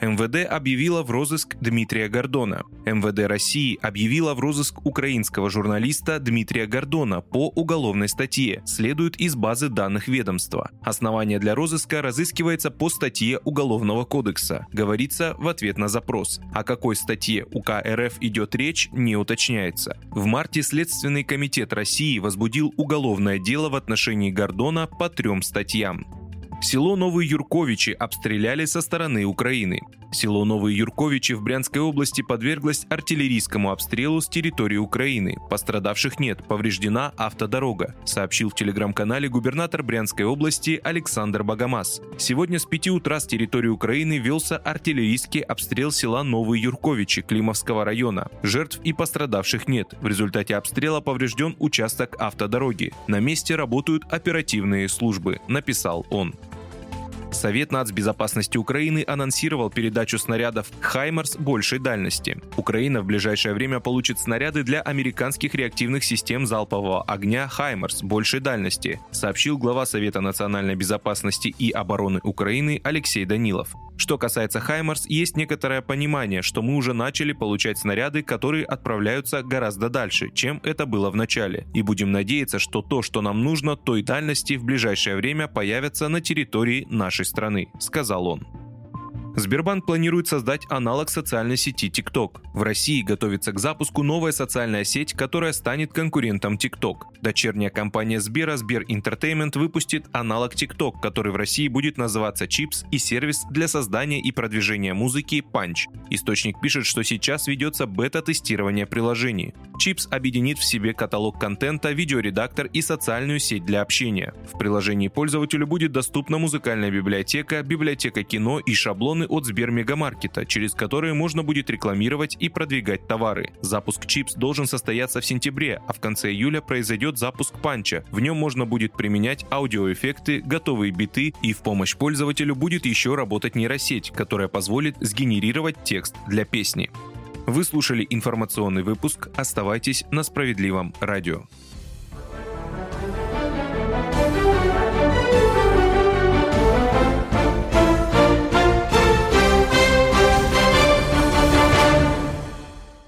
МВД объявила в розыск Дмитрия Гордона. МВД России объявила в розыск украинского журналиста Дмитрия Гордона по уголовной статье, следует из базы данных ведомства. Основание для розыска разыскивается по статье Уголовного кодекса, говорится в ответ на запрос. О какой статье УК РФ идет речь, не уточняется. В марте Следственный комитет России возбудил уголовное дело в отношении Гордона по трем статьям. Село Новые Юрковичи обстреляли со стороны Украины. Село Новые Юрковичи в Брянской области подверглось артиллерийскому обстрелу с территории Украины. Пострадавших нет, повреждена автодорога, сообщил в телеграм-канале губернатор Брянской области Александр Багамас. Сегодня с 5 утра с территории Украины велся артиллерийский обстрел села Новые Юрковичи Климовского района. Жертв и пострадавших нет. В результате обстрела поврежден участок автодороги. На месте работают оперативные службы, написал он. Совет нацбезопасности Украины анонсировал передачу снарядов «Хаймарс» большей дальности. Украина в ближайшее время получит снаряды для американских реактивных систем залпового огня «Хаймарс» большей дальности, сообщил глава Совета национальной безопасности и обороны Украины Алексей Данилов. Что касается «Хаймарс», есть некоторое понимание, что мы уже начали получать снаряды, которые отправляются гораздо дальше, чем это было в начале. И будем надеяться, что то, что нам нужно, той дальности в ближайшее время появится на территории нашей страны, сказал он. Сбербанк планирует создать аналог социальной сети TikTok. В России готовится к запуску новая социальная сеть, которая станет конкурентом TikTok. Дочерняя компания Сбера, Сбер Entertainment, выпустит аналог TikTok, который в России будет называться Chips и сервис для создания и продвижения музыки Punch. Источник пишет, что сейчас ведется бета-тестирование приложений. Chips объединит в себе каталог контента, видеоредактор и социальную сеть для общения. В приложении пользователю будет доступна музыкальная библиотека, библиотека кино и шаблоны рекламы от Сбермегамаркета, через которые можно будет рекламировать и продвигать товары. Запуск Чипс должен состояться в сентябре, а в конце июля произойдет запуск Панча. В нем можно будет применять аудиоэффекты, готовые биты и в помощь пользователю будет еще работать нейросеть, которая позволит сгенерировать текст для песни. Вы слушали информационный выпуск. Оставайтесь на справедливом радио.